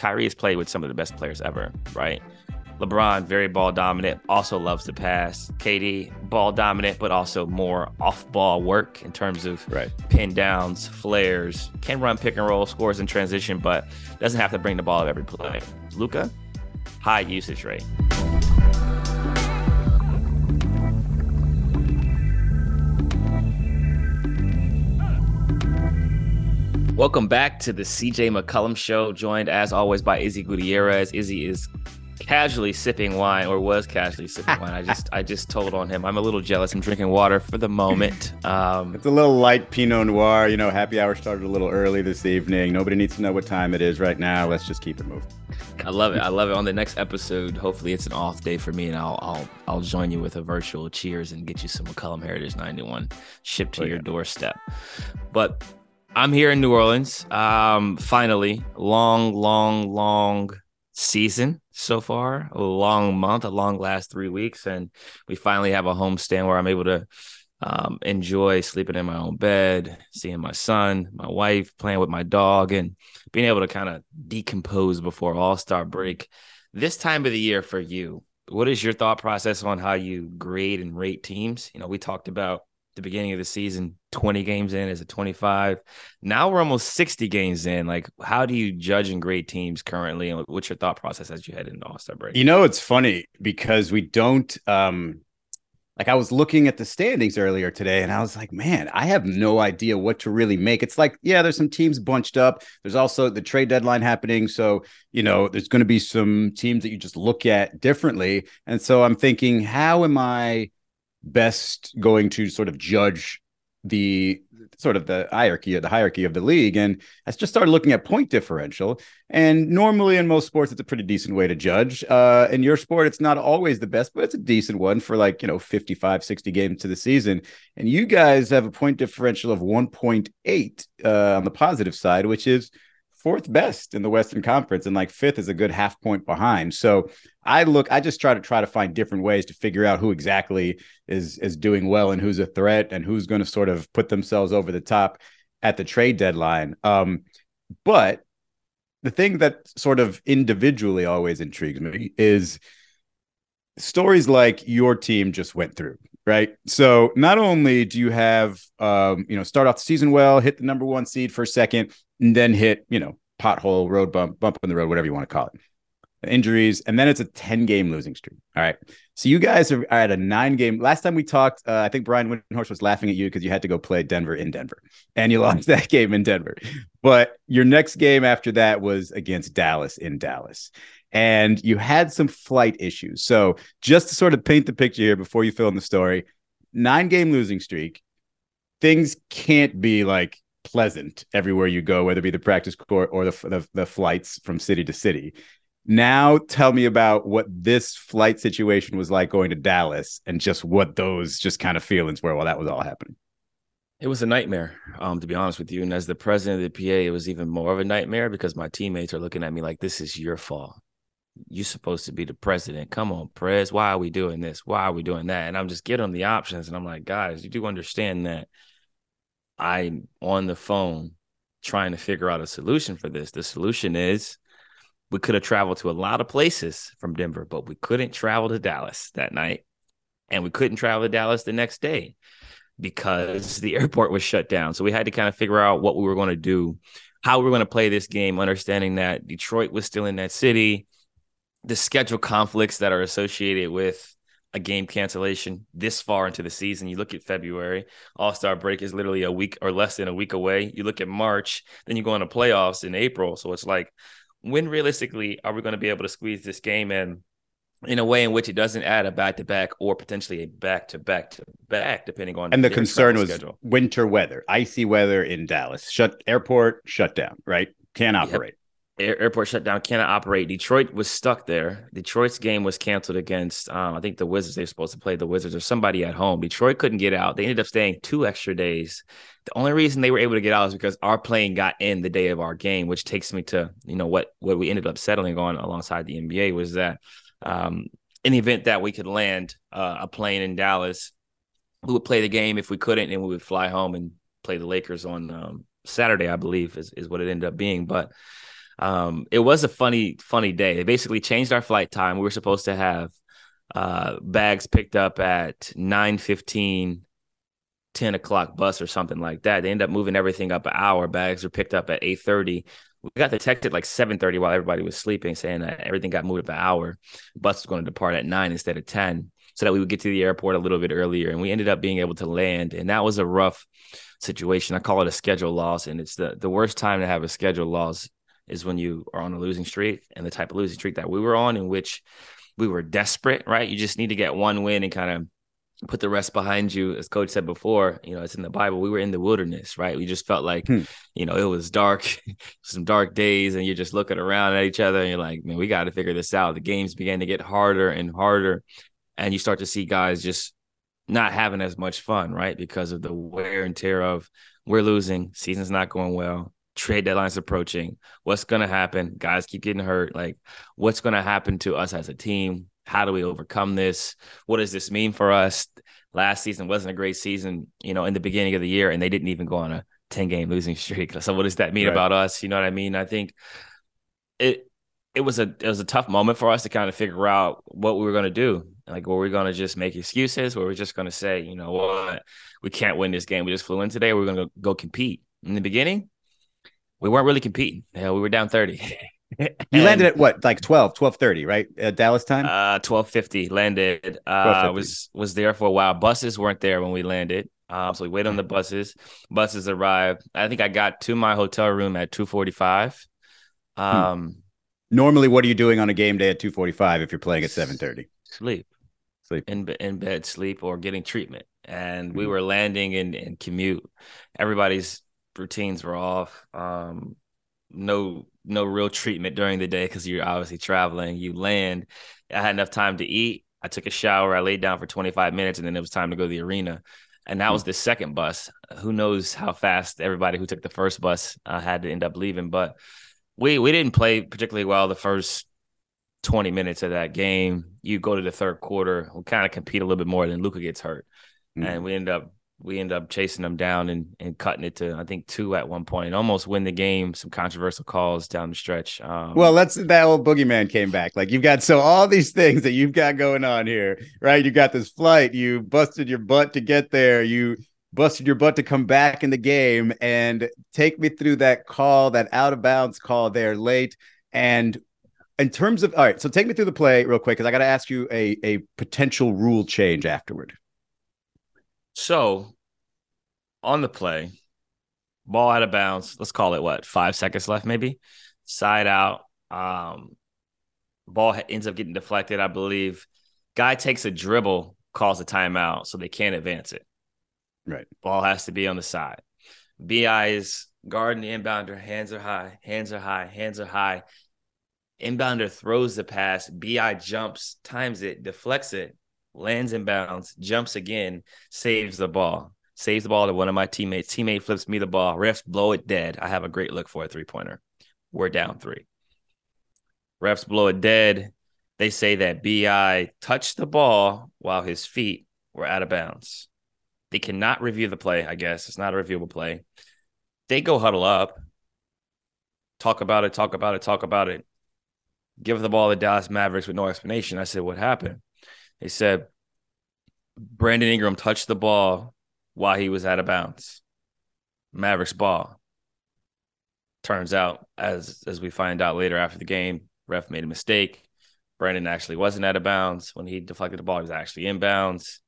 Kyrie has played with some of the best players ever, right? LeBron, very ball dominant, also loves to pass. KD, ball dominant, but also more off ball work in terms of right. pin downs, flares, can run pick and roll, scores in transition, but doesn't have to bring the ball up every play. Luka, high usage rate. Welcome back to the CJ McCollum Show, joined as always by Izzy Gutierrez. Izzy is casually sipping wine, or was casually sipping wine. I just, I just told on him. I'm a little jealous. I'm drinking water for the moment. Um, it's a little light Pinot Noir. You know, happy hour started a little early this evening. Nobody needs to know what time it is right now. Let's just keep it moving. I love it. I love it. On the next episode, hopefully it's an off day for me, and I'll I'll I'll join you with a virtual cheers and get you some McCollum Heritage 91 shipped to oh, your yeah. doorstep. But I'm here in New Orleans. Um, finally, long, long, long season so far. A long month, a long last three weeks, and we finally have a home stand where I'm able to um, enjoy sleeping in my own bed, seeing my son, my wife, playing with my dog, and being able to kind of decompose before All Star break. This time of the year for you, what is your thought process on how you grade and rate teams? You know, we talked about the beginning of the season 20 games in is it 25 now we're almost 60 games in like how do you judge and grade teams currently and what's your thought process as you head into all-star break you know it's funny because we don't um like I was looking at the standings earlier today and I was like, man, I have no idea what to really make. It's like, yeah, there's some teams bunched up. There's also the trade deadline happening. So, you know, there's going to be some teams that you just look at differently. And so I'm thinking, how am I best going to sort of judge the sort of the hierarchy of the hierarchy of the league and i just started looking at point differential. And normally in most sports it's a pretty decent way to judge. Uh in your sport it's not always the best but it's a decent one for like you know 55 60 games to the season. And you guys have a point differential of 1.8 uh, on the positive side which is fourth best in the Western Conference, and like fifth is a good half point behind. So I look, I just try to try to find different ways to figure out who exactly is is doing well and who's a threat and who's going to sort of put themselves over the top at the trade deadline. Um, but the thing that sort of individually always intrigues me is stories like your team just went through right so not only do you have um, you know start off the season well hit the number one seed for a second and then hit, you know, pothole, road bump, bump in the road, whatever you want to call it. Injuries, and then it's a 10 game losing streak. All right. So you guys are at a nine game. Last time we talked, uh, I think Brian Windhorst was laughing at you because you had to go play Denver in Denver and you lost that game in Denver. But your next game after that was against Dallas in Dallas and you had some flight issues. So, just to sort of paint the picture here before you fill in the story, nine game losing streak, things can't be like pleasant everywhere you go, whether it be the practice court or the, the, the flights from city to city. Now, tell me about what this flight situation was like going to Dallas, and just what those just kind of feelings were while that was all happening. It was a nightmare, um, to be honest with you. And as the president of the PA, it was even more of a nightmare because my teammates are looking at me like, "This is your fault. You're supposed to be the president. Come on, Prez. Why are we doing this? Why are we doing that?" And I'm just giving them the options, and I'm like, "Guys, you do understand that I'm on the phone trying to figure out a solution for this. The solution is we could have traveled to a lot of places from Denver, but we couldn't travel to Dallas that night. And we couldn't travel to Dallas the next day because the airport was shut down. So we had to kind of figure out what we were going to do, how we were going to play this game, understanding that Detroit was still in that city, the schedule conflicts that are associated with a game cancellation this far into the season. You look at February, All Star break is literally a week or less than a week away. You look at March, then you go into playoffs in April. So it's like, when realistically are we going to be able to squeeze this game in? In a way in which it doesn't add a back to back or potentially a back to back to back, depending on. And the concern was schedule. winter weather, icy weather in Dallas. Shut airport, shut down. Right, can't operate. Yep airport shut down, cannot operate. Detroit was stuck there. Detroit's game was canceled against, um, I think the Wizards. They were supposed to play the Wizards or somebody at home. Detroit couldn't get out. They ended up staying two extra days. The only reason they were able to get out is because our plane got in the day of our game, which takes me to you know what what we ended up settling on alongside the NBA was that um, in the event that we could land uh, a plane in Dallas, we would play the game. If we couldn't, and we would fly home and play the Lakers on um, Saturday, I believe is is what it ended up being, but Um, it was a funny, funny day. They basically changed our flight time. We were supposed to have uh, bags picked up at 9 15, 10 o'clock bus or something like that. They ended up moving everything up an hour. Bags were picked up at 8 30. We got the like 7 30 while everybody was sleeping, saying that everything got moved up an hour. bus was going to depart at 9 instead of 10 so that we would get to the airport a little bit earlier. And we ended up being able to land. And that was a rough situation. I call it a schedule loss. And it's the, the worst time to have a schedule loss is when you are on a losing streak and the type of losing streak that we were on, in which we were desperate, right? You just need to get one win and kind of put the rest behind you. As coach said before, you know, it's in the Bible. We were in the wilderness, right? We just felt like, hmm. you know, it was dark, some dark days, and you're just looking around at each other and you're like, man, we got to figure this out. The games began to get harder and harder. And you start to see guys just not having as much fun, right? Because of the wear and tear of we're losing, season's not going well trade deadline's approaching. What's going to happen? Guys keep getting hurt. Like, what's going to happen to us as a team? How do we overcome this? What does this mean for us? Last season wasn't a great season, you know, in the beginning of the year, and they didn't even go on a 10 game losing streak. So, what does that mean right. about us? You know what I mean? I think it, it was a it was a tough moment for us to kind of figure out what we were going to do. Like, were we going to just make excuses? Were we just going to say, you know what, we can't win this game. We just flew in today. We're going to go compete. In the beginning, we weren't really competing. Yeah, we were down 30. you landed at what, like 12, 1230, right? Uh, Dallas time? Uh 1250 landed. Uh was was there for a while. Buses weren't there when we landed. Um, so we waited on the buses. Buses arrived. I think I got to my hotel room at 245. Hmm. Um hmm. normally what are you doing on a game day at 245 if you're playing at 730? Sleep. Sleep. In in bed, sleep or getting treatment. And we hmm. were landing and, and commute. Everybody's routines were off. Um, no no real treatment during the day because you're obviously traveling. You land. I had enough time to eat. I took a shower. I laid down for 25 minutes, and then it was time to go to the arena. And that was the second bus. Who knows how fast everybody who took the first bus uh, had to end up leaving? But we we didn't play particularly well the first 20 minutes of that game. You go to the third quarter, we kind of compete a little bit more. Then Luka gets hurt, mm-hmm. and we end up we end up chasing them down and, and cutting it to I think two at one point, almost win the game. Some controversial calls down the stretch. Um, well, that's that old boogeyman came back. Like you've got so all these things that you've got going on here, right? You got this flight, you busted your butt to get there, you busted your butt to come back in the game, and take me through that call, that out of bounds call there late, and in terms of all right, so take me through the play real quick because I got to ask you a a potential rule change afterward. So on the play, ball out of bounds. Let's call it what five seconds left, maybe side out. Um, ball ends up getting deflected. I believe. Guy takes a dribble, calls a timeout, so they can't advance it. Right. Ball has to be on the side. Bi is guarding the inbounder. Hands are high. Hands are high. Hands are high. Inbounder throws the pass. Bi jumps, times it, deflects it, lands in bounds, jumps again, saves the ball, saves the ball to one of my teammates. Teammate flips me the ball. Refs blow it dead. I have a great look for a three pointer. We're down three. Refs blow it dead. They say that BI touched the ball while his feet were out of bounds. They cannot review the play, I guess. It's not a reviewable play. They go huddle up, talk about it, talk about it, talk about it. Give the ball to Dallas Mavericks with no explanation. I said, What happened? They said Brandon Ingram touched the ball while he was out of bounds. Mavericks ball. Turns out, as as we find out later after the game, ref made a mistake. Brandon actually wasn't out of bounds when he deflected the ball. He was actually in bounds.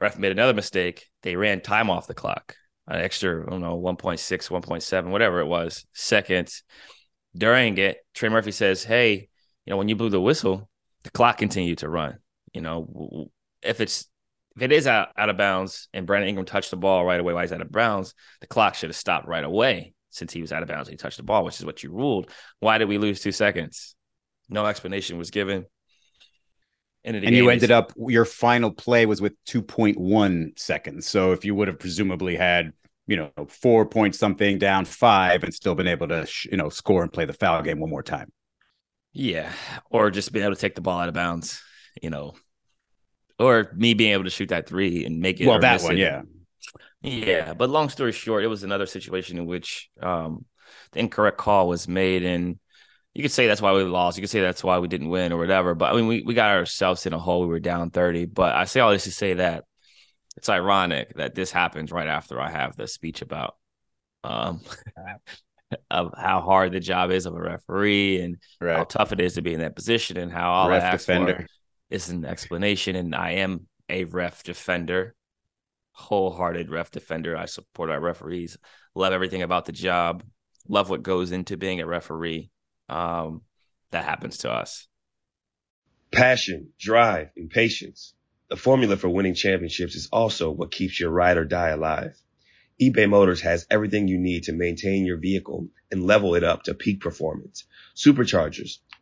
Ref made another mistake. They ran time off the clock, an extra, I don't know, 1.6, 1.7, whatever it was, seconds. During it, Trey Murphy says, Hey, you know, when you blew the whistle, the clock continued to run you know, if it's if it is out, out of bounds and Brandon Ingram touched the ball right away while he's out of bounds, the clock should have stopped right away since he was out of bounds. And he touched the ball, which is what you ruled. Why did we lose two seconds? No explanation was given. and you ended up your final play was with 2.1 seconds. So if you would have presumably had, you know, four point something down five and still been able to, you know, score and play the foul game one more time. Yeah. Or just being able to take the ball out of bounds, you know, or me being able to shoot that three and make it. Well, that one, it. yeah, yeah. But long story short, it was another situation in which um, the incorrect call was made, and you could say that's why we lost. You could say that's why we didn't win or whatever. But I mean, we, we got ourselves in a hole. We were down 30. But I say all this to say that it's ironic that this happens right after I have the speech about um of how hard the job is of a referee and right. how tough it is to be in that position and how all ref I ask defender. for is an explanation. And I am a ref defender, wholehearted ref defender. I support our referees, love everything about the job, love what goes into being a referee um, that happens to us. Passion, drive, and patience. The formula for winning championships is also what keeps your ride or die alive. eBay Motors has everything you need to maintain your vehicle and level it up to peak performance. Superchargers,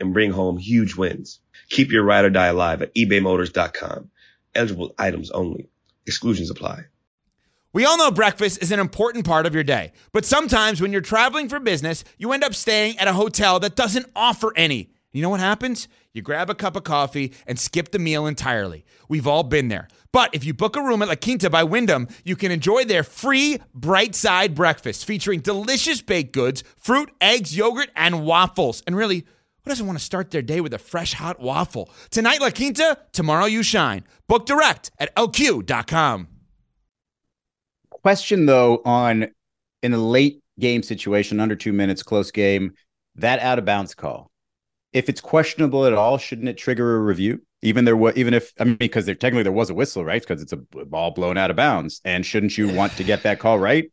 and bring home huge wins. Keep your ride or die alive at ebaymotors.com. Eligible items only. Exclusions apply. We all know breakfast is an important part of your day, but sometimes when you're traveling for business, you end up staying at a hotel that doesn't offer any. You know what happens? You grab a cup of coffee and skip the meal entirely. We've all been there. But if you book a room at La Quinta by Wyndham, you can enjoy their free bright side breakfast featuring delicious baked goods, fruit, eggs, yogurt, and waffles. And really, who doesn't want to start their day with a fresh hot waffle? Tonight, La Quinta, tomorrow, you shine. Book direct at lq.com question though on in a late game situation, under two minutes, close game, that out of bounds call. If it's questionable at all, shouldn't it trigger a review? Even there, even if I mean, because there technically there was a whistle, right? Because it's a ball blown out of bounds, and shouldn't you want to get that call right?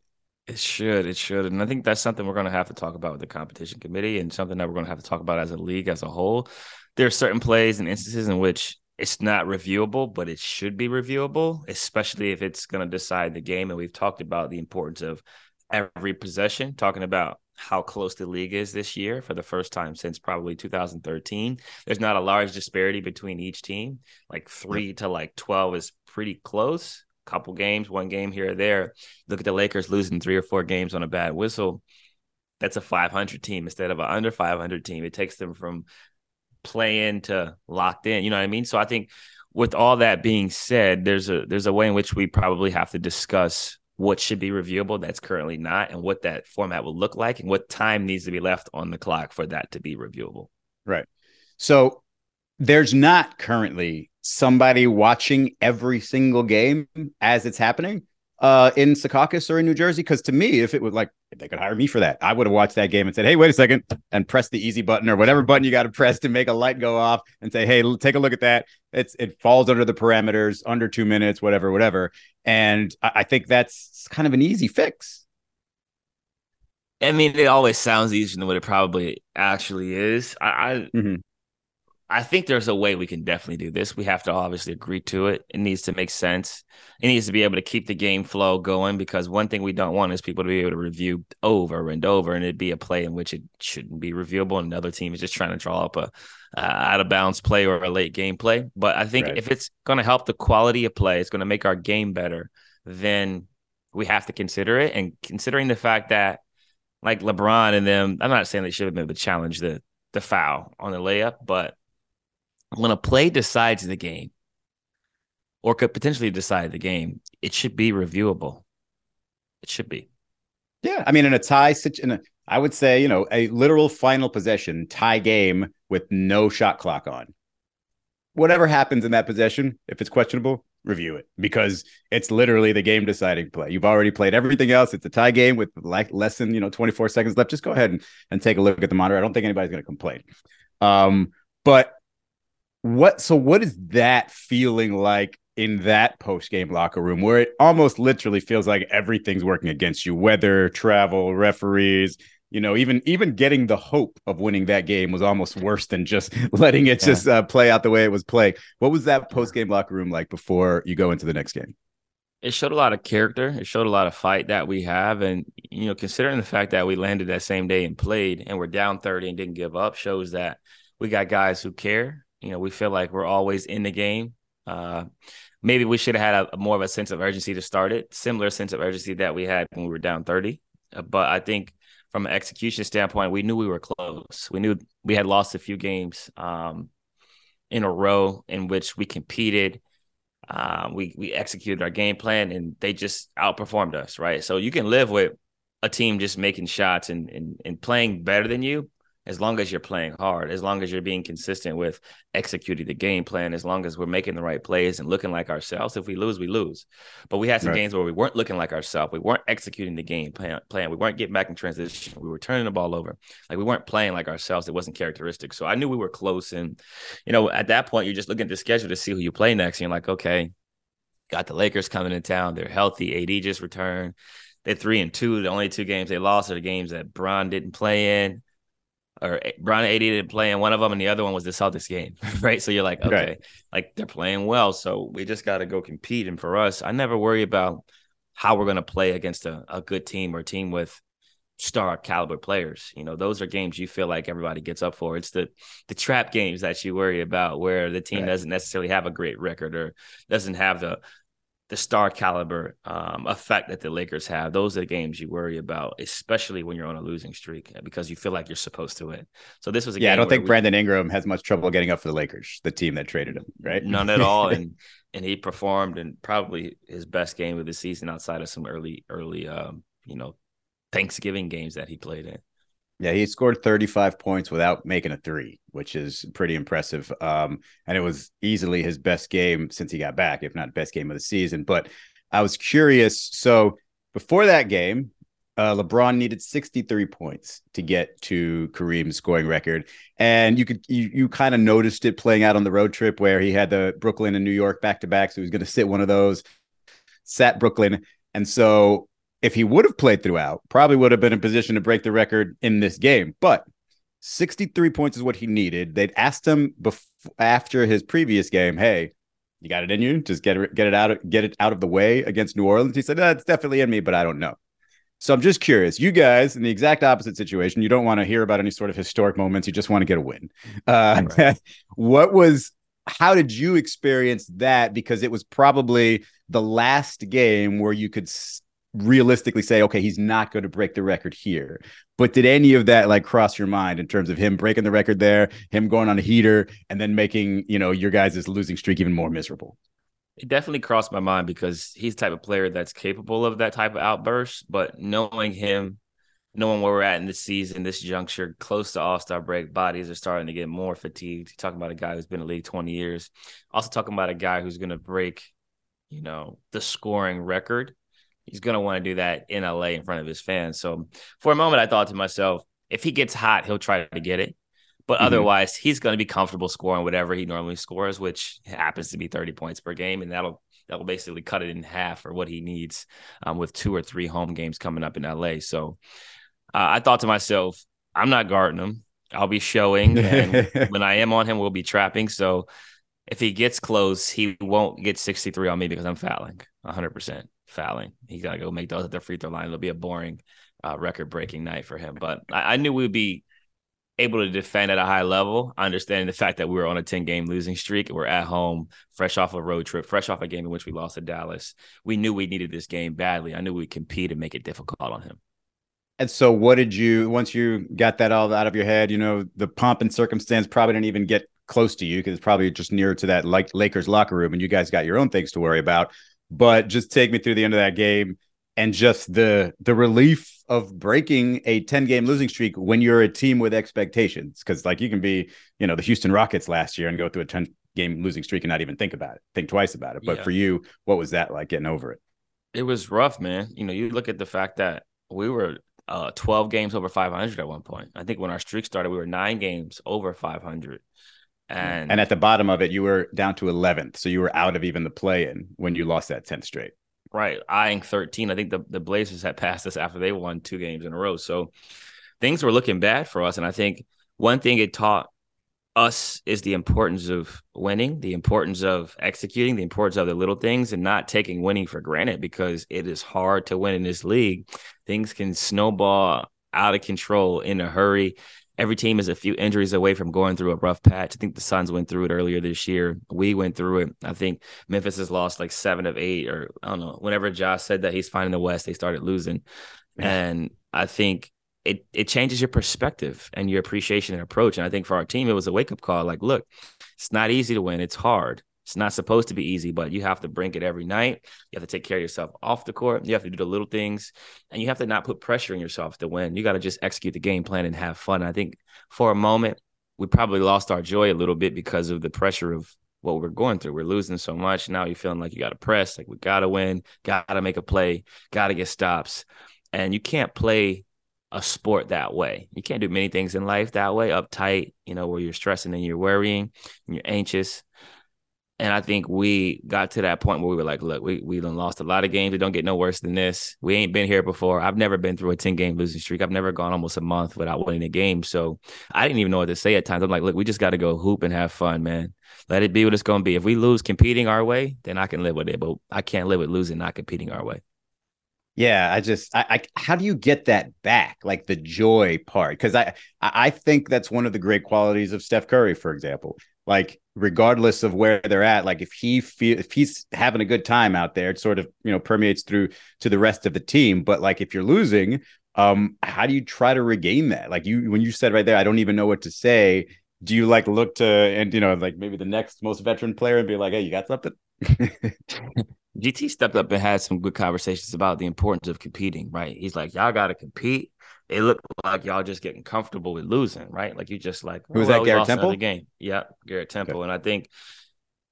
It should, it should, and I think that's something we're going to have to talk about with the competition committee, and something that we're going to have to talk about as a league as a whole. There are certain plays and instances in which it's not reviewable, but it should be reviewable, especially if it's going to decide the game. And we've talked about the importance of every possession, talking about how close the league is this year for the first time since probably 2013. There's not a large disparity between each team. Like three to like 12 is pretty close. Couple games, one game here or there. Look at the Lakers losing three or four games on a bad whistle. That's a 500 team instead of an under 500 team. It takes them from playing to locked in. You know what I mean? So I think with all that being said, there's a there's a way in which we probably have to discuss what should be reviewable that's currently not and what that format will look like and what time needs to be left on the clock for that to be reviewable. Right. So there's not currently somebody watching every single game as it's happening uh, in Secaucus or in New Jersey? Because to me, if it was like if they could hire me for that, I would have watched that game and said, "Hey, wait a second," and press the easy button or whatever button you got to press to make a light go off, and say, "Hey, take a look at that. It's it falls under the parameters, under two minutes, whatever, whatever." And I, I think that's kind of an easy fix. I mean, it always sounds easier than what it probably actually is. I, I mm-hmm. I think there's a way we can definitely do this. We have to obviously agree to it. It needs to make sense. It needs to be able to keep the game flow going because one thing we don't want is people to be able to review over and over and it'd be a play in which it shouldn't be reviewable and another team is just trying to draw up a uh, out of bounds play or a late game play. But I think right. if it's going to help the quality of play, it's going to make our game better, then we have to consider it. And considering the fact that like LeBron and them, I'm not saying they should have been able to challenge the the foul on the layup, but when a play decides the game or could potentially decide the game, it should be reviewable. It should be. Yeah. I mean, in a tie, a, I would say, you know, a literal final possession tie game with no shot clock on. Whatever happens in that possession, if it's questionable, review it because it's literally the game deciding play. You've already played everything else. It's a tie game with like less than, you know, 24 seconds left. Just go ahead and, and take a look at the monitor. I don't think anybody's going to complain. Um, but what so what is that feeling like in that post game locker room where it almost literally feels like everything's working against you weather travel referees you know even even getting the hope of winning that game was almost worse than just letting it just uh, play out the way it was playing what was that post game locker room like before you go into the next game it showed a lot of character. It showed a lot of fight that we have. And, you know, considering the fact that we landed that same day and played and we're down 30 and didn't give up shows that we got guys who care. You know, we feel like we're always in the game. Uh, maybe we should have had a, more of a sense of urgency to start it, similar sense of urgency that we had when we were down 30. Uh, but I think from an execution standpoint, we knew we were close. We knew we had lost a few games um, in a row in which we competed um, we we executed our game plan and they just outperformed us, right? So you can live with a team just making shots and and, and playing better than you as long as you're playing hard, as long as you're being consistent with executing the game plan, as long as we're making the right plays and looking like ourselves. If we lose, we lose. But we had some right. games where we weren't looking like ourselves. We weren't executing the game plan, plan. We weren't getting back in transition. We were turning the ball over. Like we weren't playing like ourselves. It wasn't characteristic. So I knew we were close. And, you know, at that point, you're just looking at the schedule to see who you play next. And you're like, okay, got the Lakers coming in town. They're healthy. AD just returned. They're three and two. The only two games they lost are the games that Bron didn't play in or Bron AD didn't play in one of them, and the other one was the Celtics game, right? So you're like, okay, right. like they're playing well, so we just got to go compete. And for us, I never worry about how we're going to play against a, a good team or a team with star caliber players. You know, those are games you feel like everybody gets up for. It's the the trap games that you worry about where the team right. doesn't necessarily have a great record or doesn't have the the star caliber um, effect that the Lakers have. Those are the games you worry about, especially when you're on a losing streak because you feel like you're supposed to win. So this was a yeah. I don't think we, Brandon Ingram has much trouble getting up for the Lakers, the team that traded him, right? None at all, and and he performed in probably his best game of the season outside of some early early um, you know Thanksgiving games that he played in. Yeah, he scored 35 points without making a three, which is pretty impressive. Um, and it was easily his best game since he got back, if not best game of the season. But I was curious. So before that game, uh, LeBron needed 63 points to get to Kareem's scoring record, and you could you you kind of noticed it playing out on the road trip where he had the Brooklyn and New York back to back, so he was going to sit one of those, sat Brooklyn, and so if he would have played throughout, probably would have been in position to break the record in this game. But 63 points is what he needed. They'd asked him before, after his previous game, "Hey, you got it in you? Just get it get it out of, get it out of the way against New Orleans." He said, "That's definitely in me, but I don't know." So I'm just curious. You guys in the exact opposite situation. You don't want to hear about any sort of historic moments. You just want to get a win. Uh, right. what was? How did you experience that? Because it was probably the last game where you could realistically say, okay, he's not going to break the record here. But did any of that like cross your mind in terms of him breaking the record there, him going on a heater, and then making you know your guys' losing streak even more miserable? It definitely crossed my mind because he's the type of player that's capable of that type of outburst. But knowing him, knowing where we're at in this season, this juncture, close to All Star break, bodies are starting to get more fatigued. You're talking about a guy who's been in the league 20 years. Also talking about a guy who's going to break, you know, the scoring record he's going to want to do that in LA in front of his fans. So for a moment, I thought to myself, if he gets hot, he'll try to get it. But mm-hmm. otherwise, he's going to be comfortable scoring whatever he normally scores, which happens to be 30 points per game. And that'll that'll basically cut it in half for what he needs um, with two or three home games coming up in LA. So uh, I thought to myself, I'm not guarding him. I'll be showing. And when I am on him, we'll be trapping. So if he gets close, he won't get 63 on me because I'm fouling 100% fouling. He's got to go make those at the free throw line. It'll be a boring, uh, record breaking night for him. But I, I knew we would be able to defend at a high level, understanding the fact that we were on a 10 game losing streak. We're at home, fresh off a road trip, fresh off a game in which we lost to Dallas. We knew we needed this game badly. I knew we'd compete and make it difficult on him. And so, what did you, once you got that all out of your head, you know, the pomp and circumstance probably didn't even get close to you because it's probably just near to that like Lakers locker room and you guys got your own things to worry about but just take me through the end of that game and just the the relief of breaking a 10 game losing streak when you're a team with expectations. Because like you can be you know the houston rockets last year and go through a 10 game losing streak and not even think about it think twice about it. But yeah. for you what was that like getting over it? It was rough man. You know you look at the fact that we were uh, 12 games over 500 at one point. I think when our streak started we were nine games over 500 and and at the bottom of it, you were down to 11th. So you were out of even the play in when you lost that 10th straight. Right. Eyeing 13. I think the, the Blazers had passed us after they won two games in a row. So things were looking bad for us. And I think one thing it taught us is the importance of winning, the importance of executing, the importance of the little things, and not taking winning for granted because it is hard to win in this league. Things can snowball out of control in a hurry. Every team is a few injuries away from going through a rough patch. I think the Suns went through it earlier this year. We went through it. I think Memphis has lost like seven of eight, or I don't know. Whenever Josh said that he's fine in the West, they started losing. Yeah. And I think it it changes your perspective and your appreciation and approach. And I think for our team, it was a wake up call. Like, look, it's not easy to win. It's hard. It's not supposed to be easy, but you have to bring it every night. You have to take care of yourself off the court. You have to do the little things, and you have to not put pressure on yourself to win. You got to just execute the game plan and have fun. I think for a moment, we probably lost our joy a little bit because of the pressure of what we're going through. We're losing so much. Now you're feeling like you got to press, like we got to win, got to make a play, got to get stops. And you can't play a sport that way. You can't do many things in life that way, uptight, you know, where you're stressing and you're worrying and you're anxious. And I think we got to that point where we were like, look, we we lost a lot of games. It don't get no worse than this. We ain't been here before. I've never been through a 10 game losing streak. I've never gone almost a month without winning a game. So I didn't even know what to say at times. I'm like, look, we just got to go hoop and have fun, man. Let it be what it's gonna be. If we lose competing our way, then I can live with it. But I can't live with losing not competing our way. Yeah, I just I, I how do you get that back? Like the joy part. Because I I think that's one of the great qualities of Steph Curry, for example. Like, regardless of where they're at, like if he feel if he's having a good time out there, it sort of you know permeates through to the rest of the team. But like if you're losing, um, how do you try to regain that? Like you when you said right there, I don't even know what to say. Do you like look to and you know like maybe the next most veteran player and be like, hey, you got something? GT stepped up and had some good conversations about the importance of competing, right? He's like, y'all got to compete. It looked like y'all just getting comfortable with losing, right? Like you just like, who's well, oh, that? Garrett Temple. Game, yeah, Garrett Temple, okay. and I think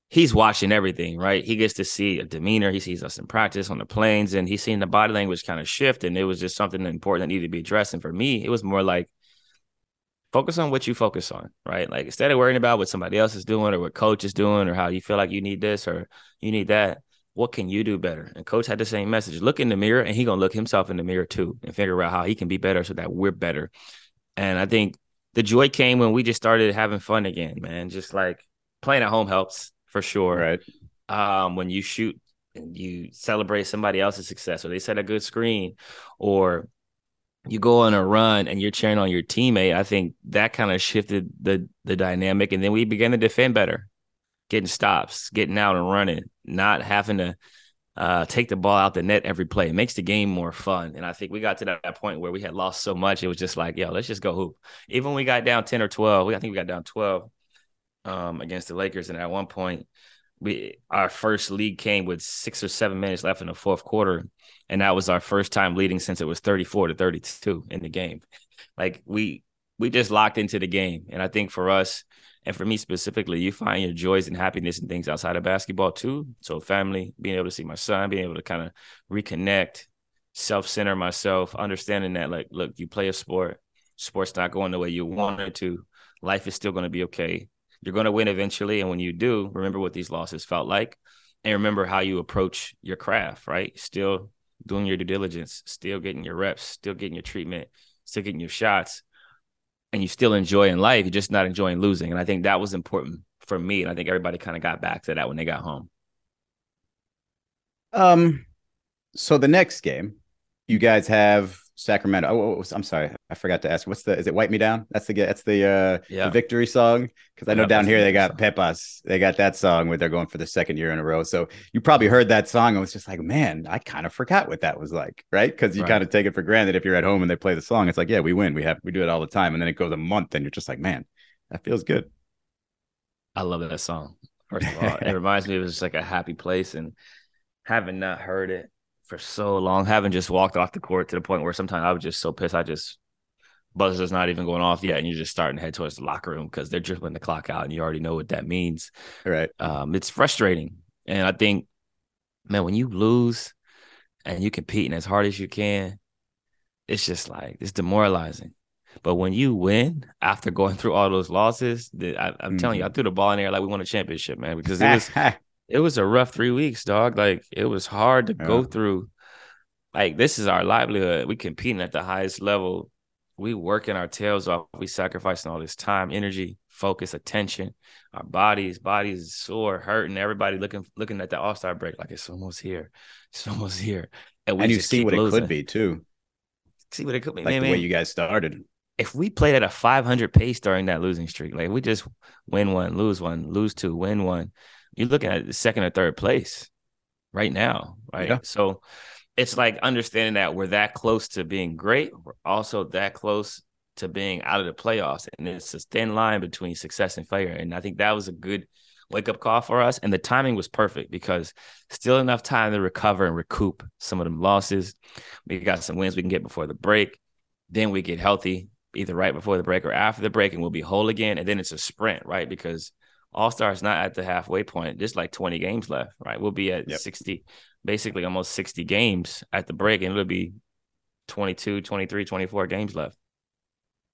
he's watching everything, right? He gets to see a demeanor. He sees us in practice on the planes, and he's seen the body language kind of shift. And it was just something important that needed to be addressed. And for me, it was more like focus on what you focus on, right? Like instead of worrying about what somebody else is doing or what coach is doing or how you feel like you need this or you need that, what can you do better? And coach had the same message. Look in the mirror and he gonna look himself in the mirror too and figure out how he can be better so that we're better. And I think the joy came when we just started having fun again, man. Just like playing at home helps for sure. Right. Um, when you shoot and you celebrate somebody else's success or they set a good screen or you go on a run and you're cheering on your teammate, I think that kind of shifted the the dynamic. And then we began to defend better getting stops, getting out and running, not having to uh, take the ball out the net every play. It makes the game more fun. And I think we got to that, point where we had lost so much, it was just like, yo, let's just go hoop. Even when we got down 10 or 12, we, I think we got down 12 um, against the Lakers. And at one point, we our first lead came with six or seven minutes left in the fourth quarter. And that was our first time leading since it was 34 to 32 in the game. Like we we just locked into the game. And I think for us, and for me specifically, you find your joys and happiness and things outside of basketball too. So family, being able to see my son, being able to kind of reconnect, self-center myself, understanding that like, look, you play a sport, sport's not going the way you want it to. Life is still going to be okay. You're going to win eventually. And when you do, remember what these losses felt like and remember how you approach your craft, right? Still doing your due diligence, still getting your reps, still getting your treatment, still getting your shots and you still enjoy in life, you're just not enjoying losing. And I think that was important for me. And I think everybody kind of got back to that when they got home. Um, so the next game, you guys have Sacramento. Oh, oh, I'm sorry, I forgot to ask. What's the? Is it "Wipe Me Down"? That's the that's the uh yeah. the victory song. Because I know down here they got song. Pepas. They got that song where they're going for the second year in a row. So you probably heard that song and was just like, man, I kind of forgot what that was like, right? Because you right. kind of take it for granted if you're at home and they play the song. It's like, yeah, we win. We have we do it all the time, and then it goes a month, and you're just like, man, that feels good. I love that song. First of all, it reminds me of just like a happy place, and having not heard it for so long, having just walked off the court to the point where sometimes I was just so pissed. I just buzzer's not even going off yet, and you're just starting to head towards the locker room because they're dribbling the clock out, and you already know what that means. Right. Um, it's frustrating, and I think, man, when you lose and you're competing as hard as you can, it's just like it's demoralizing. But when you win after going through all those losses, I, am mm-hmm. telling you, I threw the ball in there like we won a championship, man, because it was it was a rough three weeks, dog. Like it was hard to yeah. go through. Like this is our livelihood. We competing at the highest level. We working our tails off. We sacrificing all this time, energy, focus, attention. Our bodies, bodies sore, hurting. Everybody looking looking at the All Star break like it's almost here, it's almost here, and, and you see what losing. it could be too. See what it could be. Like man, the man. way you guys started. If we played at a 500 pace during that losing streak, like we just win one, lose one, lose two, win one, you're looking at second or third place right now, right? Yeah. So it's like understanding that we're that close to being great. We're also that close to being out of the playoffs. And it's a thin line between success and failure. And I think that was a good wake up call for us. And the timing was perfect because still enough time to recover and recoup some of them losses. We got some wins we can get before the break. Then we get healthy, either right before the break or after the break, and we'll be whole again. And then it's a sprint, right? Because All Star is not at the halfway point. There's like 20 games left, right? We'll be at yep. 60, basically almost 60 games at the break, and it'll be 22, 23, 24 games left.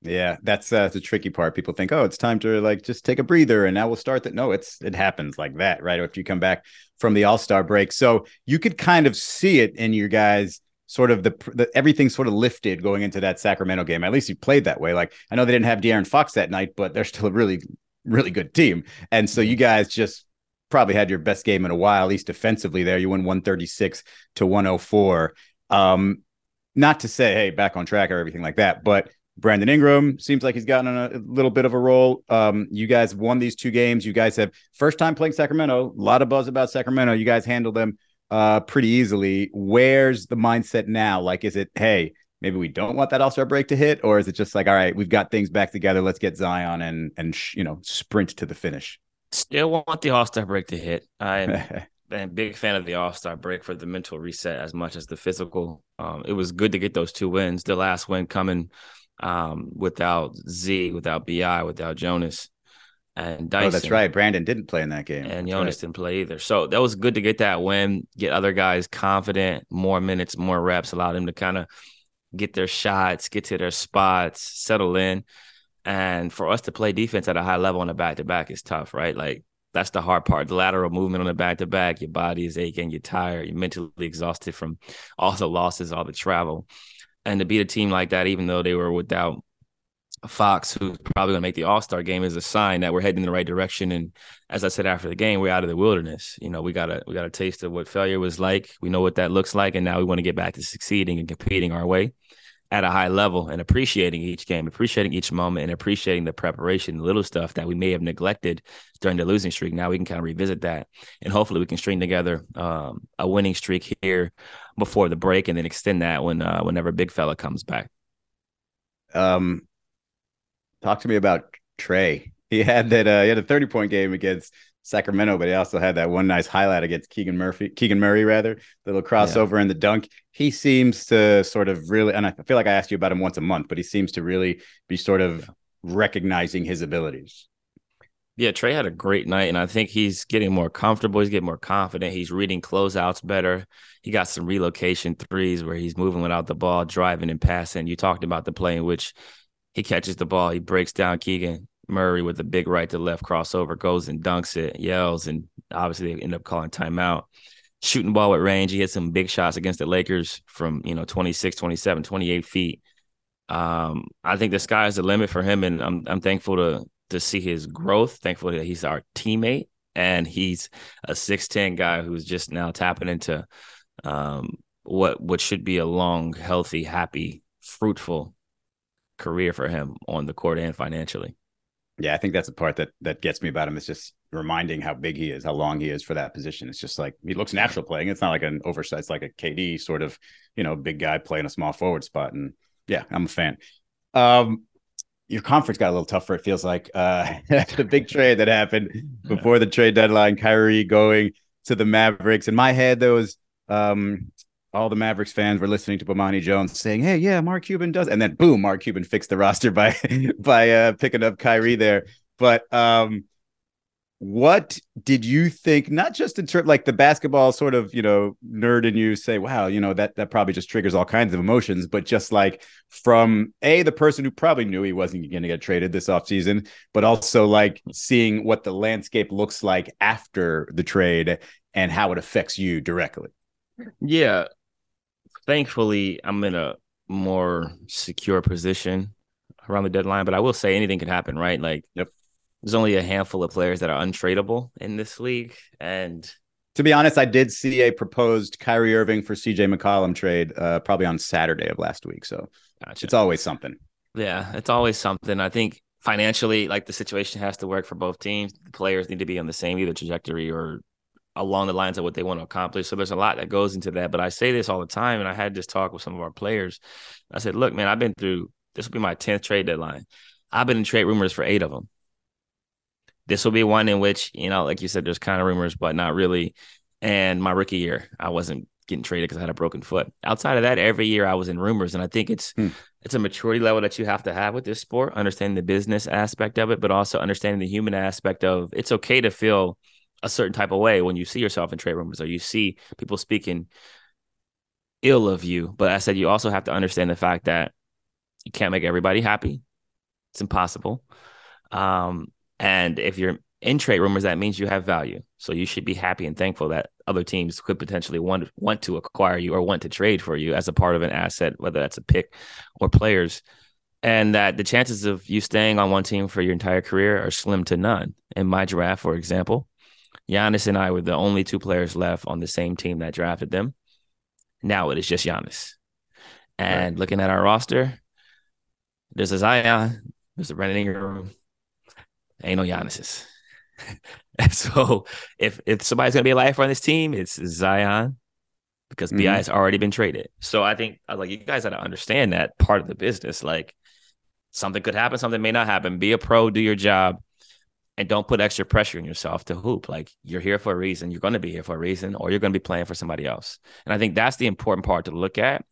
Yeah, that's uh, the tricky part. People think, oh, it's time to like just take a breather, and now we'll start that. No, it's it happens like that, right? After you come back from the All Star break, so you could kind of see it in your guys. Sort of the, the everything sort of lifted going into that Sacramento game. At least you played that way. Like I know they didn't have De'Aaron Fox that night, but they're still a really, really good team. And so you guys just probably had your best game in a while, at least defensively. There, you won one thirty six to 104. Um, not to say, hey, back on track or everything like that, but Brandon Ingram seems like he's gotten a, little bit of a role. Um, you guys won these two games. You guys have first time playing Sacramento. A lot of buzz about Sacramento. You guys handled them uh, pretty easily. Where's the mindset now? Like, is it hey, maybe we don't want that All Star break to hit, or is it just like all right, we've got things back together. Let's get Zion and and you know sprint to the finish. Still want the All Star break to hit. I'm a big fan of the All Star break for the mental reset as much as the physical. Um, it was good to get those two wins. The last win coming um, without Z, without Bi, without Jonas. And Dyson. Oh, that's right. Brandon didn't play in that game. And that's Jonas right. didn't play either. So that was good to get that win, get other guys confident, more minutes, more reps, allow them to kind of get their shots, get to their spots, settle in. And for us to play defense at a high level on a back to back is tough, right? Like that's the hard part. The lateral movement on the back to back, your body is aching, you're tired, you're mentally exhausted from all the losses, all the travel and to beat a team like that, even though they were without Fox, who's probably going to make the All Star game, is a sign that we're heading in the right direction. And as I said after the game, we're out of the wilderness. You know, we got a we got a taste of what failure was like. We know what that looks like, and now we want to get back to succeeding and competing our way at a high level and appreciating each game, appreciating each moment, and appreciating the preparation, the little stuff that we may have neglected during the losing streak. Now we can kind of revisit that, and hopefully we can string together um, a winning streak here before the break, and then extend that when uh, whenever Big Fella comes back. Um, talk to me about Trey. He had that. Uh, he had a thirty point game against Sacramento, but he also had that one nice highlight against Keegan Murphy, Keegan Murray rather, the little crossover yeah. in the dunk. He seems to sort of really, and I feel like I asked you about him once a month, but he seems to really be sort of yeah. recognizing his abilities. Yeah, Trey had a great night, and I think he's getting more comfortable. He's getting more confident. He's reading closeouts better. He got some relocation threes where he's moving without the ball, driving and passing. You talked about the play in which he catches the ball, he breaks down Keegan, Murray with a big right to left crossover goes and dunks it, yells, and obviously they end up calling timeout. Shooting ball with range. He hit some big shots against the Lakers from, you know, 26, 27, 28 feet. Um, I think the sky is the limit for him. And I'm I'm thankful to to see his growth, thankful that he's our teammate and he's a 6'10 guy who's just now tapping into um, what what should be a long, healthy, happy, fruitful career for him on the court and financially. Yeah, I think that's the part that that gets me about him. It's just reminding how big he is, how long he is for that position. It's just like he looks natural playing. It's not like an oversized, like a KD sort of, you know, big guy playing a small forward spot. And yeah, I'm a fan. Um, your conference got a little tougher. It feels like uh, the big trade that happened before the trade deadline. Kyrie going to the Mavericks. In my head, there was um, all the Mavericks fans were listening to Bomani Jones saying, "Hey, yeah, Mark Cuban does," and then boom, Mark Cuban fixed the roster by by uh, picking up Kyrie there. But um, what did you think? Not just in terms like the basketball sort of you know nerd in you say, "Wow, you know that that probably just triggers all kinds of emotions," but just like from a the person who probably knew he wasn't going to get traded this offseason, but also like seeing what the landscape looks like after the trade and how it affects you directly. Yeah, thankfully, I'm in a more secure position around the deadline. But I will say anything can happen, right? Like, yep. there's only a handful of players that are untradeable in this league. And to be honest, I did see a proposed Kyrie Irving for CJ McCollum trade uh, probably on Saturday of last week. So gotcha. it's always something. Yeah, it's always something. I think financially, like the situation has to work for both teams. The players need to be on the same either trajectory or along the lines of what they want to accomplish. So there's a lot that goes into that. But I say this all the time, and I had this talk with some of our players. I said, look, man, I've been through this will be my 10th trade deadline. I've been in trade rumors for eight of them. This will be one in which, you know, like you said, there's kind of rumors, but not really. And my rookie year, I wasn't getting traded because I had a broken foot. Outside of that, every year I was in rumors. And I think it's hmm. it's a maturity level that you have to have with this sport, understanding the business aspect of it, but also understanding the human aspect of it's okay to feel a certain type of way when you see yourself in trade rumors or you see people speaking ill of you. But I said you also have to understand the fact that you can't make everybody happy. It's impossible. Um, and if you're in trade rumors, that means you have value. So you should be happy and thankful that other teams could potentially want want to acquire you or want to trade for you as a part of an asset, whether that's a pick or players. And that the chances of you staying on one team for your entire career are slim to none. In my draft, for example, Giannis and I were the only two players left on the same team that drafted them. Now it is just Giannis. And right. looking at our roster, there's a Zion, there's a Brandon Ingram. Ain't no Giannis's. and so if if somebody's gonna be a lifer on this team, it's Zion because mm-hmm. Bi has already been traded. So I think like you guys got to understand that part of the business. Like something could happen, something may not happen. Be a pro, do your job, and don't put extra pressure on yourself to hoop. Like you're here for a reason. You're going to be here for a reason, or you're going to be playing for somebody else. And I think that's the important part to look at.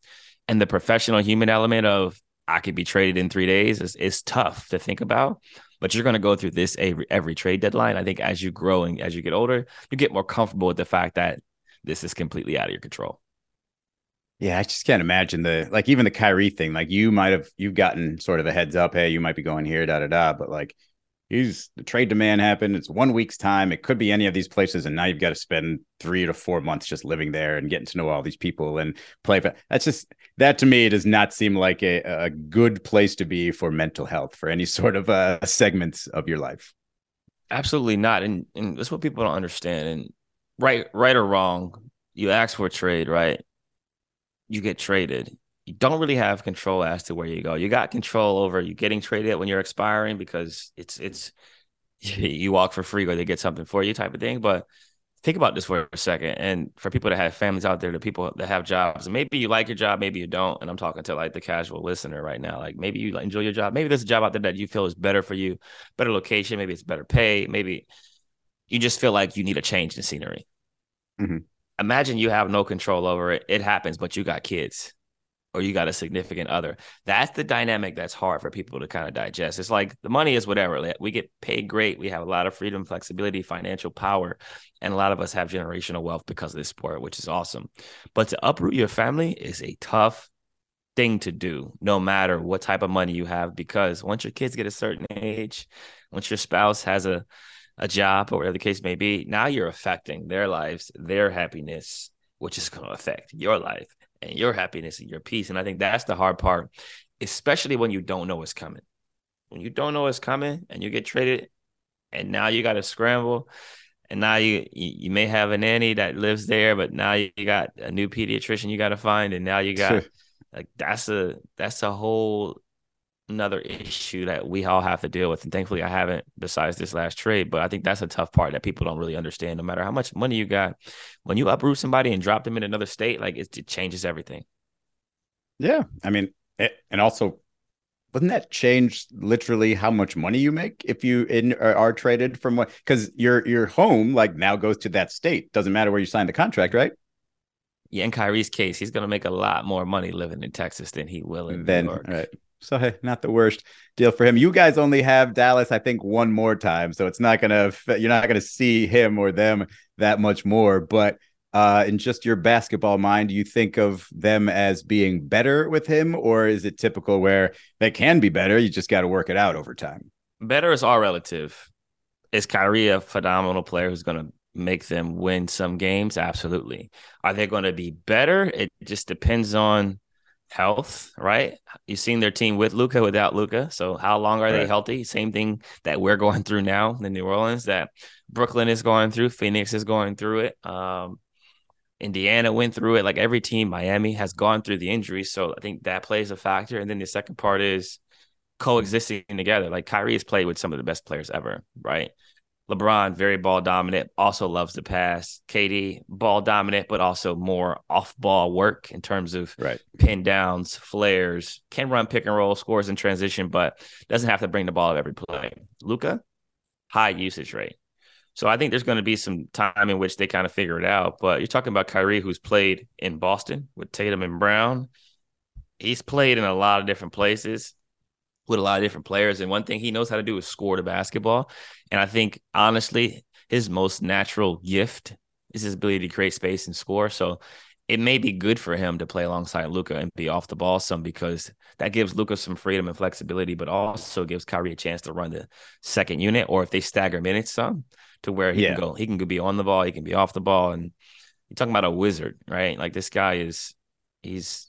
And the professional human element of I could be traded in three days is, is tough to think about. But you're going to go through this every, every trade deadline. I think as you grow and as you get older, you get more comfortable with the fact that this is completely out of your control. Yeah, I just can't imagine the like even the Kyrie thing. Like you might have you've gotten sort of a heads up, hey, you might be going here, da da da. But like he's the trade demand happened. It's one week's time. It could be any of these places, and now you've got to spend three to four months just living there and getting to know all these people and play. That's just that to me does not seem like a, a good place to be for mental health for any sort of uh, segments of your life. Absolutely not, and and that's what people don't understand. And right, right or wrong, you ask for a trade, right? You get traded you don't really have control as to where you go. You got control over you getting traded when you're expiring because it's it's you walk for free or they get something for you type of thing. But think about this for a second. And for people that have families out there, the people that have jobs, maybe you like your job, maybe you don't. And I'm talking to like the casual listener right now. Like maybe you enjoy your job. Maybe there's a job out there that you feel is better for you, better location. Maybe it's better pay. Maybe you just feel like you need a change in scenery. Mm-hmm. Imagine you have no control over it. It happens, but you got kids or you got a significant other. That's the dynamic that's hard for people to kind of digest. It's like the money is whatever. We get paid great. We have a lot of freedom, flexibility, financial power, and a lot of us have generational wealth because of this sport, which is awesome. But to uproot your family is a tough thing to do, no matter what type of money you have, because once your kids get a certain age, once your spouse has a a job or whatever the case may be, now you're affecting their lives, their happiness, which is going to affect your life and your happiness and your peace. And I think that's the hard part, especially when you don't know what's coming. When you don't know what's coming and you get traded, and now you got to scramble, and now you you may have a nanny that lives there, but now you got a new pediatrician you got to find, and now you got like that's a that's a whole another issue that we all have to deal with. And thankfully, I haven't besides this last trade. But I think that's a tough part that people don't really understand. No matter how much money you got, when you uproot somebody and drop them in another state, like it, it changes everything. Yeah, I mean, it, and also, wouldn't that change literally how much money you make if you in are, are traded from what? Because your your home like now goes to that state. Doesn't matter where you sign the contract, right? Yeah, in Kyrie's case, he's going to make a lot more money living in Texas than he will in then, New York. Right. So not the worst deal for him. You guys only have Dallas, I think, one more time, so it's not gonna you're not gonna see him or them that much more. But uh, in just your basketball mind, do you think of them as being better with him, or is it typical where they can be better? You just got to work it out over time. Better is all relative. Is Kyrie a phenomenal player who's to make them win some games? Absolutely. Are they going to be better? It just depends on health, right? You've seen their team with Luka, without Luka. So how long are right. they healthy? Same thing that we're going through now in New Orleans, that Brooklyn is going through, Phoenix is going through it. Um, Indiana went through it. Like every team, Miami has gone through the injuries. So I think that plays a factor. And then the second part is coexisting together. Like Kyrie has played with some of the best players ever, right? LeBron, very ball dominant, also loves to pass. KD, ball dominant, but also more off ball work in terms of right. pin downs, flares, can run pick and roll, scores in transition, but doesn't have to bring the ball up every play. Luka, high usage rate. So I think there's going to be some time in which they kind of figure it out. But you're talking about Kyrie, who's played in Boston with Tatum and Brown. He's played in a lot of different places with a lot of different players. And one thing he knows how to do is score the basketball. And I think honestly, his most natural gift is his ability to create space and score. So it may be good for him to play alongside Luka and be off the ball some because that gives Luka some freedom and flexibility, but also gives Kyrie a chance to run the second unit, or if they stagger minutes some to where he yeah. can go, he can go be on the ball, he can be off the ball, and you're talking about a wizard, right? Like this guy is, he's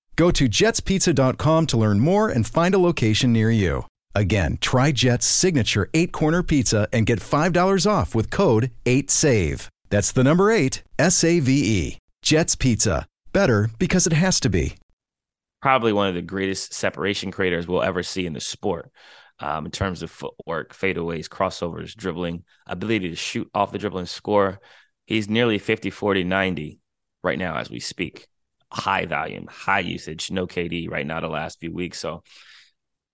Go to jetspizza.com to learn more and find a location near you. Again, try Jet's signature eight corner pizza and get $5 off with code 8SAVE. That's the number eight, S A V E. Jet's Pizza. Better because it has to be. Probably one of the greatest separation creators we'll ever see in the sport. Um, in terms of footwork, fadeaways, crossovers, dribbling, ability to shoot off the dribble and score. He's nearly 50, 40, 90 right now as we speak high volume, high usage, no KD right now the last few weeks. So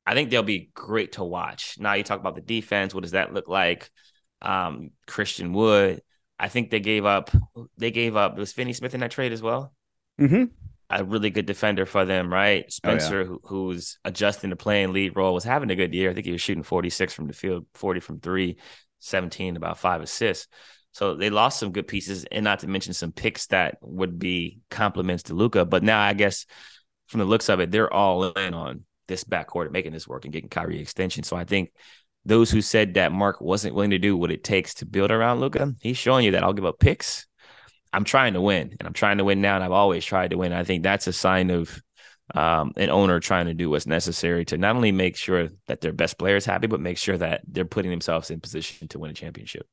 I think they'll be great to watch. Now you talk about the defense. What does that look like? Um, Christian Wood. I think they gave up. They gave up. Was Finney Smith in that trade as well? Mm-hmm. A really good defender for them, right? Spencer, oh, yeah. who, who's adjusting to playing lead role, was having a good year. I think he was shooting 46 from the field, 40 from three, 17, about five assists. So they lost some good pieces, and not to mention some picks that would be compliments to Luka. But now I guess from the looks of it, they're all in on this backcourt making this work and getting Kyrie extension. So I think those who said that Mark wasn't willing to do what it takes to build around Luka, he's showing you that I'll give up picks. I'm trying to win, and I'm trying to win now, and I've always tried to win. I think that's a sign of um, an owner trying to do what's necessary to not only make sure that their best players happy, but make sure that they're putting themselves in position to win a championship.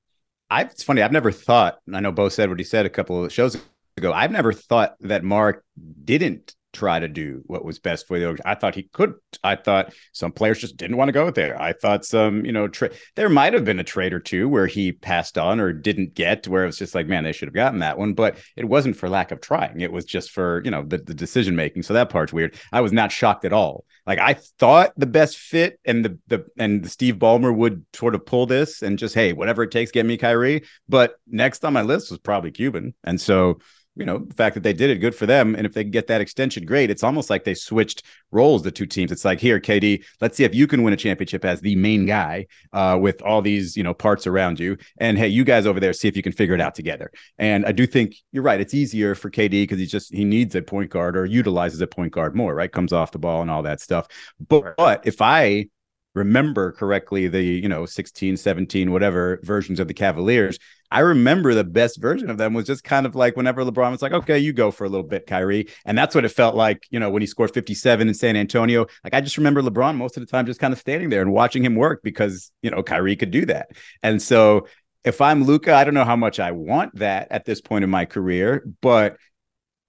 I, it's funny. I've never thought, and I know Bo said what he said a couple of shows ago. I've never thought that Mark didn't try to do what was best for the organization. I thought he could. I thought some players just didn't want to go there. I thought some, you know, tra- there might have been a trade or two where he passed on or didn't get where it was just like, man, they should have gotten that one. But it wasn't for lack of trying. It was just for, you know, the, the decision making. So that part's weird. I was not shocked at all. Like I thought the best fit and the the and the Steve Ballmer would sort of pull this and just, hey, whatever it takes, get me Kyrie. But next on my list was probably Cuban. And so you know, the fact that they did it, good for them. And if they can get that extension, great. It's almost like they switched roles, the two teams. It's like, here, KD, let's see if you can win a championship as the main guy uh, with all these, you know, parts around you. And hey, you guys over there, see if you can figure it out together. And I do think you're right. It's easier for KD because he just, he needs a point guard or utilizes a point guard more, right? Comes off the ball and all that stuff. But, but if I, remember correctly the you know 16 17 whatever versions of the cavaliers I remember the best version of them was just kind of like whenever LeBron was like, okay, you go for a little bit, Kyrie. And that's what it felt like, you know, when he scored 57 in San Antonio. Like I just remember LeBron most of the time just kind of standing there and watching him work because, you know, Kyrie could do that. And so if I'm Luka I don't know how much I want that at this point in my career, but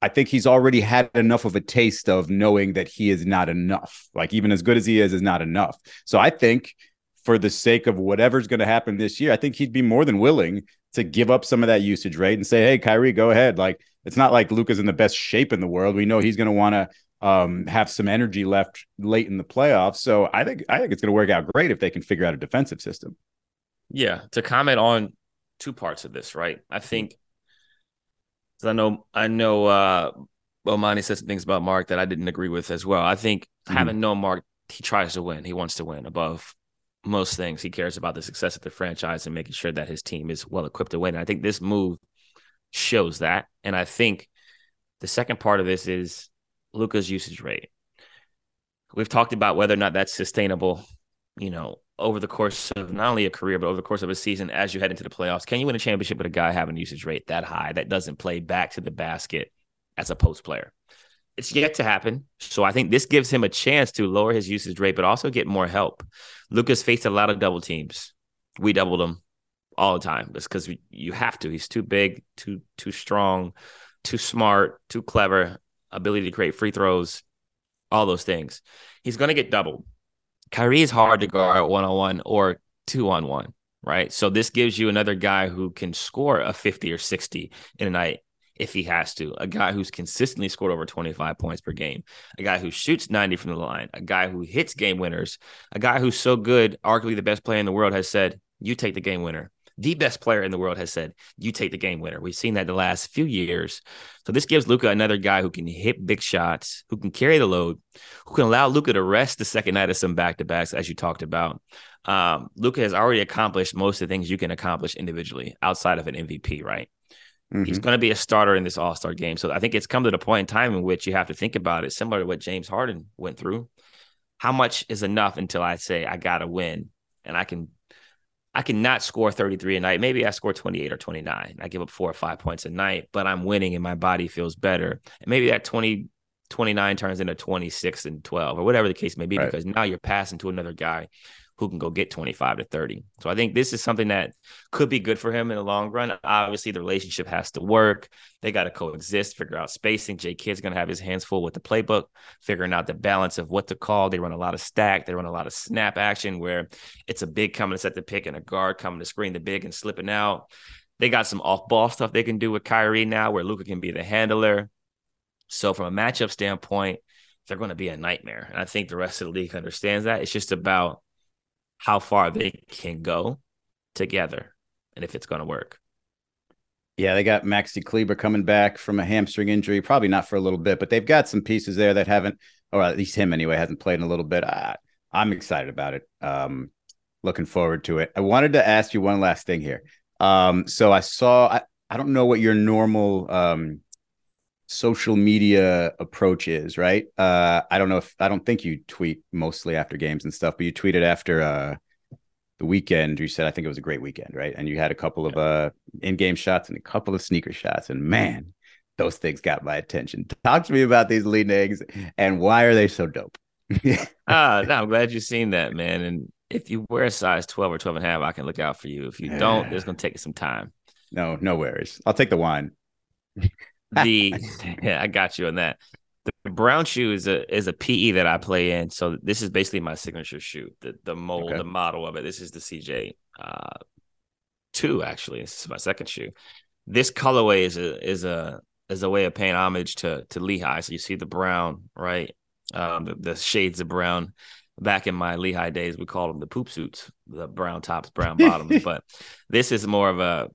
I think he's already had enough of a taste of knowing that he is not enough. Like even as good as he is, is not enough. So I think for the sake of whatever's going to happen this year, I think he'd be more than willing to give up some of that usage rate and say, "Hey, Kyrie, go ahead." Like it's not like Luka's in the best shape in the world. We know he's going to want to um, have some energy left late in the playoffs. So I think I think it's going to work out great if they can figure out a defensive system. Yeah, to comment on two parts of this, right? I think I know I know uh Bomani said some things about Mark that I didn't agree with as well. I think mm-hmm. having known Mark, he tries to win. He wants to win above most things. He cares about the success of the franchise and making sure that his team is well equipped to win. And I think this move shows that. And I think the second part of this is Luka's usage rate. We've talked about whether or not that's sustainable, you know, over the course of not only a career, but over the course of a season as you head into the playoffs. Can you win a championship with a guy having a usage rate that high that doesn't play back to the basket as a post player? It's yet to happen. So I think this gives him a chance to lower his usage rate, but also get more help. Luka's faced a lot of double teams. We doubled him all the time. It's because you have to. He's too big, too too strong, too smart, too clever. Ability to create free throws, all those things. He's going to get doubled. Kyrie is hard to guard one on one or two on one, right? So this gives you another guy who can score a 50 or 60 in a night if he has to. A guy who's consistently scored over 25 points per game, a guy who shoots 90 from the line, a guy who hits game winners, a guy who's so good, arguably the best player in the world has said, You take the game winner the best player in the world has said, you take the game winner. We've seen that the last few years. So this gives Luka another guy who can hit big shots, who can carry the load, who can allow Luka to rest the second night of some back to backs, as you talked about. Um, Luka has already accomplished most of the things you can accomplish individually outside of an MVP, right? Mm-hmm. He's going to be a starter in this All Star game. So I think it's come to the point in time in which you have to think about it, similar to what James Harden went through. How much is enough until I say I got to win and I can I cannot score 33 a night. Maybe I score 28 or 29. I give up four or five points a night, but I'm winning and my body feels better. And maybe that 20, 29 turns into 26 and 12 or whatever the case may be, right. because now you're passing to another guy who can go get 25 to 30. So I think this is something that could be good for him in the long run. Obviously, the relationship has to work. They got to coexist, figure out spacing. Jay Kidd's going to have his hands full with the playbook, figuring out the balance of what to call. They run a lot of stack, they run a lot of snap action where it's a big coming to set the pick and a guard coming to screen the big and slipping out. They got some off ball stuff they can do with Kyrie now where Luka can be the handler. So, from a matchup standpoint, they're going to be a nightmare. And I think the rest of the league understands that. It's just about how far they can go together and if it's going to work. Yeah, they got Maxi Kleber coming back from a hamstring injury, probably not for a little bit, but they've got some pieces there that haven't, or at least him anyway, hasn't played in a little bit. I, I'm excited about it. Um, looking forward to it. I wanted to ask you one last thing here. Um, so I saw, I, I don't know what your normal um, social media approach is, right? Uh, I don't know if I don't think you tweet mostly after games and stuff, but you tweeted after uh, the weekend. You said I think it was a great weekend, right? And you had a couple of uh, in-game shots and a couple of sneaker shots, and man, those things got my attention. Talk to me about these Li-Nings and why are they so dope? ah, no, I'm glad you've seen that, man. And if you wear a size 12 or 12 and a half, I can look out for you. If you don't, it's gonna take some time. No, no worries. I'll take the wine the yeah, I got you on that. The brown shoe is a is a PE that I play in. So this is basically my signature shoe. The the mold, okay. the model of it. This is the CJ uh, two actually. This is my second shoe. This colorway is a is a is a way of paying homage to to Lehigh. So you see the brown, right? Um, the, the shades of brown. Back in my Lehigh days, we called them the poop suits, the brown tops, brown bottoms. but this is more of a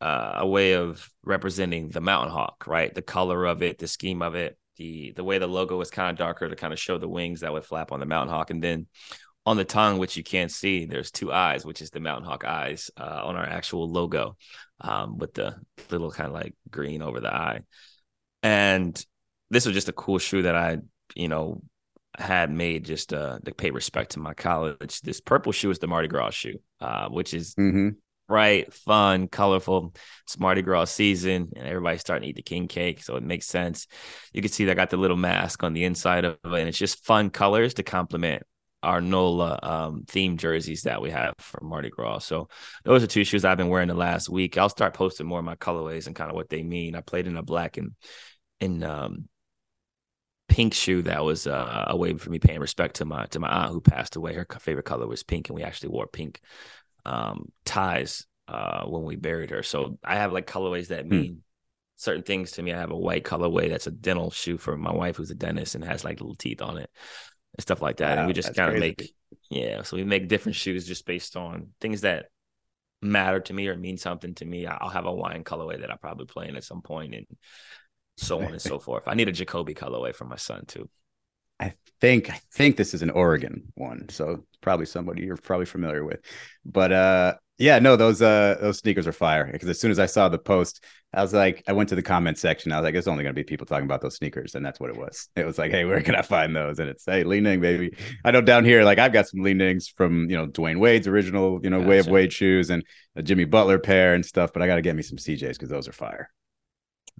uh, a way of representing the mountain hawk, right? The color of it, the scheme of it, the the way the logo was kind of darker to kind of show the wings that would flap on the mountain hawk, and then on the tongue, which you can't see, there's two eyes, which is the mountain hawk eyes uh, on our actual logo, um, with the little kind of like green over the eye. And this was just a cool shoe that I, you know, had made just uh, to pay respect to my college. This purple shoe is the Mardi Gras shoe, uh, which is mm-hmm bright, fun, colorful. It's Mardi Gras season, and everybody's starting to eat the king cake, so it makes sense. You can see that I got the little mask on the inside of it, and it's just fun colors to complement our NOLA um, theme jerseys that we have for Mardi Gras. So those are two shoes I've been wearing the last week. I'll start posting more of my colorways and kind of what they mean. I played in a black and in um pink shoe that was uh, a way for me paying respect to my to my aunt who passed away. Her favorite color was pink, and we actually wore pink um, ties uh, when we buried her. So I have like colorways that hmm. mean certain things to me. I have a white colorway that's a dental shoe for my wife who's a dentist and has like little teeth on it and stuff like that. Wow, and we just kind of make yeah. So we make different shoes just based on things that matter to me or mean something to me. I'll have a wine colorway that I'll probably play in at some point and so on and so forth. I need a Jacoby colorway for my son too. I think I think this is an Oregon one, so probably somebody you're probably familiar with. But uh yeah, no, those uh those sneakers are fire. Because as soon as I saw the post, I was like, I went to the comment section. I was like, it's only gonna be people talking about those sneakers, and that's what it was. It was like, hey, where can I find those? And it's hey, Li-Ning, baby. I know down here, like I've got some Li-Nings from you know Dwyane Wade's original, you know, gotcha. Way of Wade shoes and a Jimmy Butler pair and stuff. But I got to get me some CJs because those are fire.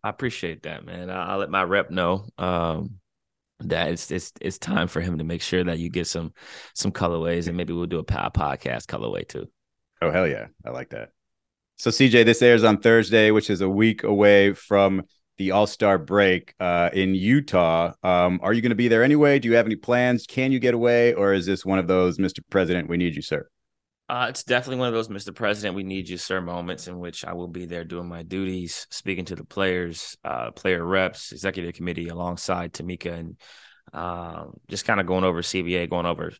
I appreciate that, man. I'll, I'll let my rep know. Um, that it's it's it's time for him to make sure that you get some some colorways and maybe we'll do a podcast colorway too. Oh hell yeah, I like that. So CJ, this airs on Thursday, which is a week away from the All Star break uh, in Utah. Um, are you going to be there anyway? Do you have any plans? Can you get away, or is this one of those, Mr. President, we need you, sir? Uh, it's definitely one of those Mr. President, we need you, sir moments in which I will be there doing my duties, speaking to the players, uh, player reps, executive committee alongside Tamika, and um, just kind of going over CBA, going over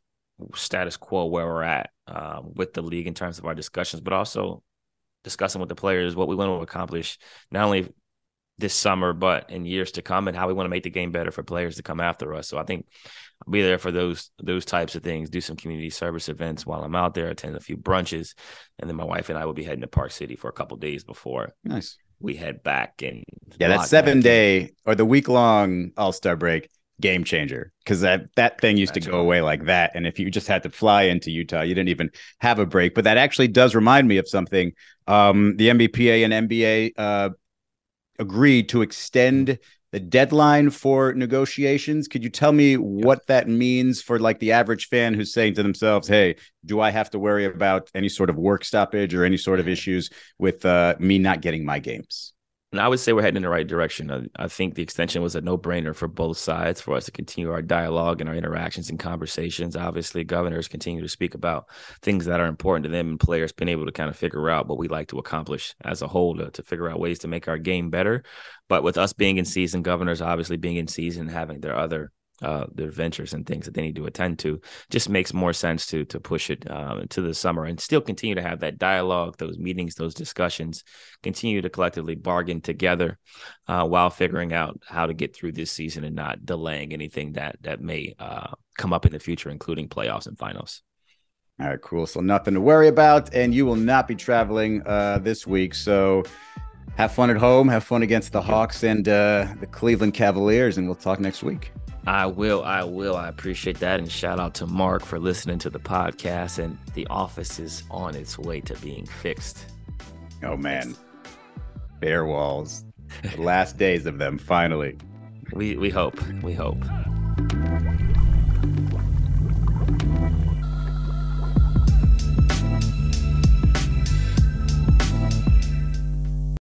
status quo where we're at um, with the league in terms of our discussions, but also discussing with the players what we want to accomplish, not only this summer, but in years to come, and how we want to make the game better for players to come after us. So I think I'll be there for those those types of things. Do some community service events while I'm out there. Attend a few brunches, and then my wife and I will be heading to Park City for a couple days before nice we head back. And yeah, that seven day or the week long All Star break game changer because that that thing used That's to go right. away like that. And if you just had to fly into Utah, you didn't even have a break. But that actually does remind me of something. Um, the NBPA and NBA uh, agreed to extend the deadline for negotiations. Could you tell me what that means for like the average fan who's saying to themselves, "Hey, do I have to worry about any sort of work stoppage or any sort of issues with uh, me not getting my games?" And I would say we're heading in the right direction. I, I think the extension was a no brainer for both sides for us to continue our dialogue and our interactions and conversations. Obviously, governors continue to speak about things that are important to them and players being able to kind of figure out what we like to accomplish as a whole to, to figure out ways to make our game better. But with us being in season, governors obviously being in season, having their other uh, their ventures and things that they need to attend to just makes more sense to to push it uh, to the summer and still continue to have that dialogue, those meetings, those discussions, continue to collectively bargain together uh, while figuring out how to get through this season and not delaying anything that that may uh, come up in the future, including playoffs and finals. All right, cool. So nothing to worry about, and you will not be traveling uh, this week. So have fun at home, have fun against the Hawks and uh, the Cleveland Cavaliers, and we'll talk next week. I will. I will. I appreciate that. And shout out to Mark for listening to the podcast. And the office is on its way to being fixed. Oh, man. Bare walls. last days of them, finally. We, we hope. We hope.